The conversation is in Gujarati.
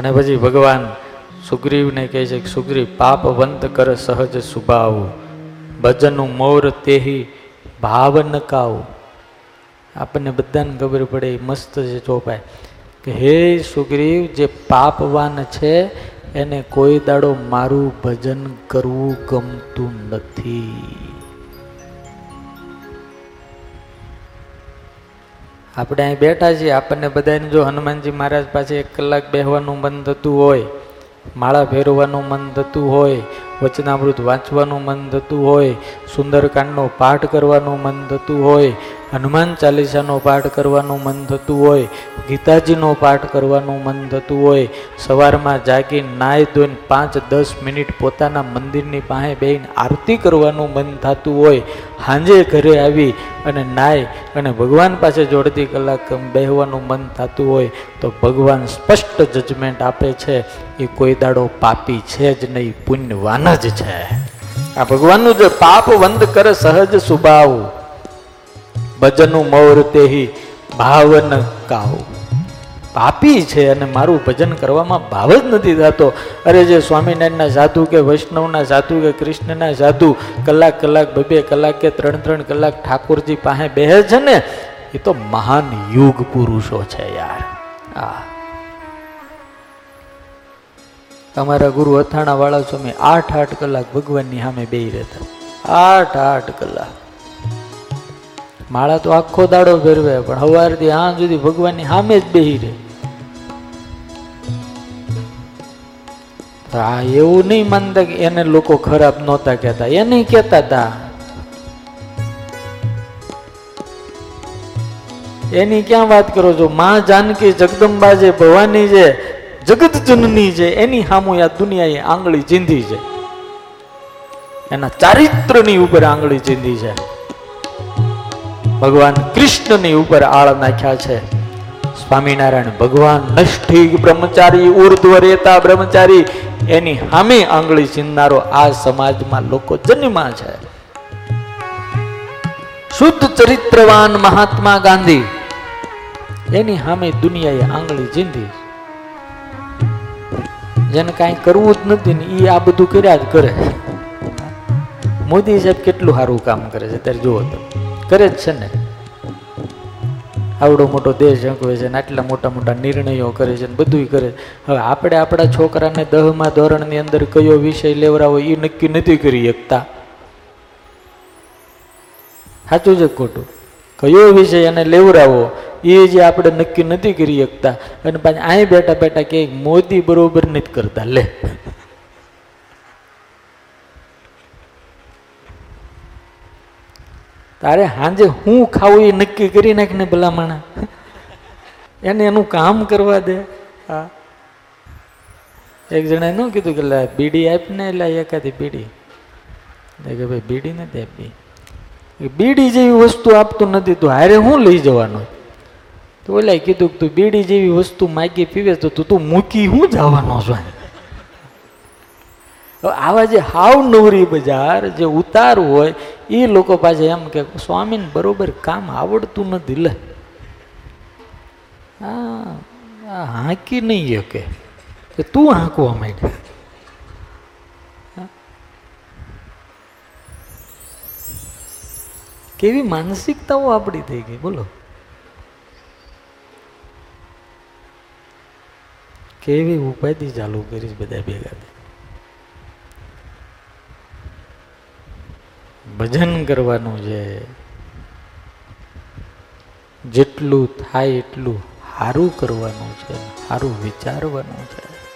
અને પછી ભગવાન સુગ્રીવને કહે છે કે, સુગ્રીવ, પાપ વંત કર સહજ સુભાવ. ભજનું મોર તેહી ભાવ નકાવ આપણને બધાને ખબર પડે મસ્ત છે ચોપાય કે હે સુગ્રીવ, જે પાપવાન છે, એને કોઈ દાડો મારું ભજન કરવું ગમતું નથી. આપણે અહીં બેઠા છીએ. આપણને બધાને જો હનુમાનજી મહારાજ પાસે એક કલાક બેહવાનું મન થતું હોય, માળા ફેરવવાનું મન થતું હોય, વચનામૃત વાંચવાનું મન થતું હોય, સુંદરકાંડનો પાઠ કરવાનું મન થતું હોય હનુમાન ચાલીસાનો પાઠ કરવાનું મન થતું હોય, ગીતાજીનો પાઠ કરવાનું મન થતું હોય, સવારમાં જાગી નાય ધોઈને પાંચ દસ મિનિટ પોતાના મંદિરની પાસે બેહીને આરતી કરવાનું મન થતું હોય સાંજે ઘરે આવી અને નાય અને ભગવાન પાસે જોડતી કલાક બેહવાનું મન થતું હોય, તો ભગવાન સ્પષ્ટ જજમેન્ટ આપે છે, એ કોઈ દાડો પાપી છે જ નહીં, પુણ્યવાન જ છે. આ ભગવાનનું જે પાપ વંદ કરે, સહજ સુભાવ ભજનું મૌર તેહી ભાવન કાવ પાપી છે અને મારું ભજન કરવામાં ભાવ જ નથી થતો. અરે જે સ્વામિનારાયણના સાધુ કે વૈષ્ણવના સાધુ કે કૃષ્ણના સાધુ કલાક કલાક બે બે કલાક કે ત્રણ ત્રણ કલાક ઠાકોરજી પાસે બેહે છે ને, એ તો મહાન યુગ પુરુષો છે યાર. આ. અમારા ગુરુ અથાણા વાળા સ્વામી આઠ આઠ કલાક ભગવાનની સામે બે રહેતા. આઠ આઠ કલાક. માળા તો આખો દાડો ફેરવે પણ સવારથી આ સુધી ભગવાનની સામે જ બેહી રહે. આ એવું નહીં માનતા કે એને લોકો ખરાબ નહોતા કહેતા. એ નહીં કહેતા હતા એની ક્યાં વાત કરો છો? માં જાનકી જગદંબા જે, ભવાની છે જગત જનની છે એની સામુ આ દુનિયાએ આંગળી ચીંધી છે. એના ચારિત્રની ઉપર આંગળી ચીંધી છે. ભગવાન કૃષ્ણની ઉપર આળ નાખ્યા છે. સ્વામિનારાયણ, ભગવાન નષ્ઠી બ્રહ્મચારી, ઉર્ધ્વ રેતા બ્રહ્મચારી, એની સામે આંગળી ચીંધનારો આ સમાજમાં લોકો જન્મા છે. શુદ્ધ ચરિત્રવાન મહાત્મા ગાંધી, એની સામે દુનિયાએ આંગળી ચીંધી. જેને કાંઈ કરવું જ નથી ને એ આ બધું કર્યા જ કરે. મોદી સાહેબ કેટલું સારું કામ કરે છે ત્યારે જુઓ તો. કરે જ છે ને. આવડો મોટો દેશ જંકવે છે ને, આટલા મોટા મોટા નિર્ણયો કરે છે ને બધું કરે હવે આપણે આપણા છોકરાને દહમા ધોરણની અંદર કયો વિષય લેવડાવો એ નક્કી નથી કરી શકતા. સાચું છે ખોટું? કયો વિષય એને લેવડાવો એ જે આપણે નક્કી નથી કરી શકતા. અને પાછા અહીં બેઠા બેઠા ક્યાંય મોદી બરોબર નથી કરતા. લે. તારે સાંજે હું ખાવું એ નક્કી કરી નાખ ને ભલામણા? એને એનું કામ કરવા દે. હા. એક જણાએ ન કીધું કે, લા, બીડી આપને એટલે એકાદી બીડી. કે ભાઈ, બીડી નથી આપી. બીડી જેવી વસ્તુ આપતું નથી, તું હારે હું લઈ જવાનો? તો ઓલા કીધું કે, તું બીડી જેવી વસ્તુ માગી પીવે તો તું તું મૂકી હું જવાનો છું આવા જે હાવ નવરી બજાર, જે ઉતાર હોય એ લોકો પાસે એમ કે, સ્વામીને બરોબર કામ આવડતું નથી લે. હા હાંકી નહીં કે કે તું હાંકવા માંડ કેવી માનસિકતાઓ આપણી થઈ ગઈ, બોલો. કેવી ઉપાધિ ચાલુ કરીશ બધા ભેગા ભજન કરવાનું છે. જેટલું થાય એટલું સારું કરવાનું છે સારું વિચારવાનું છે.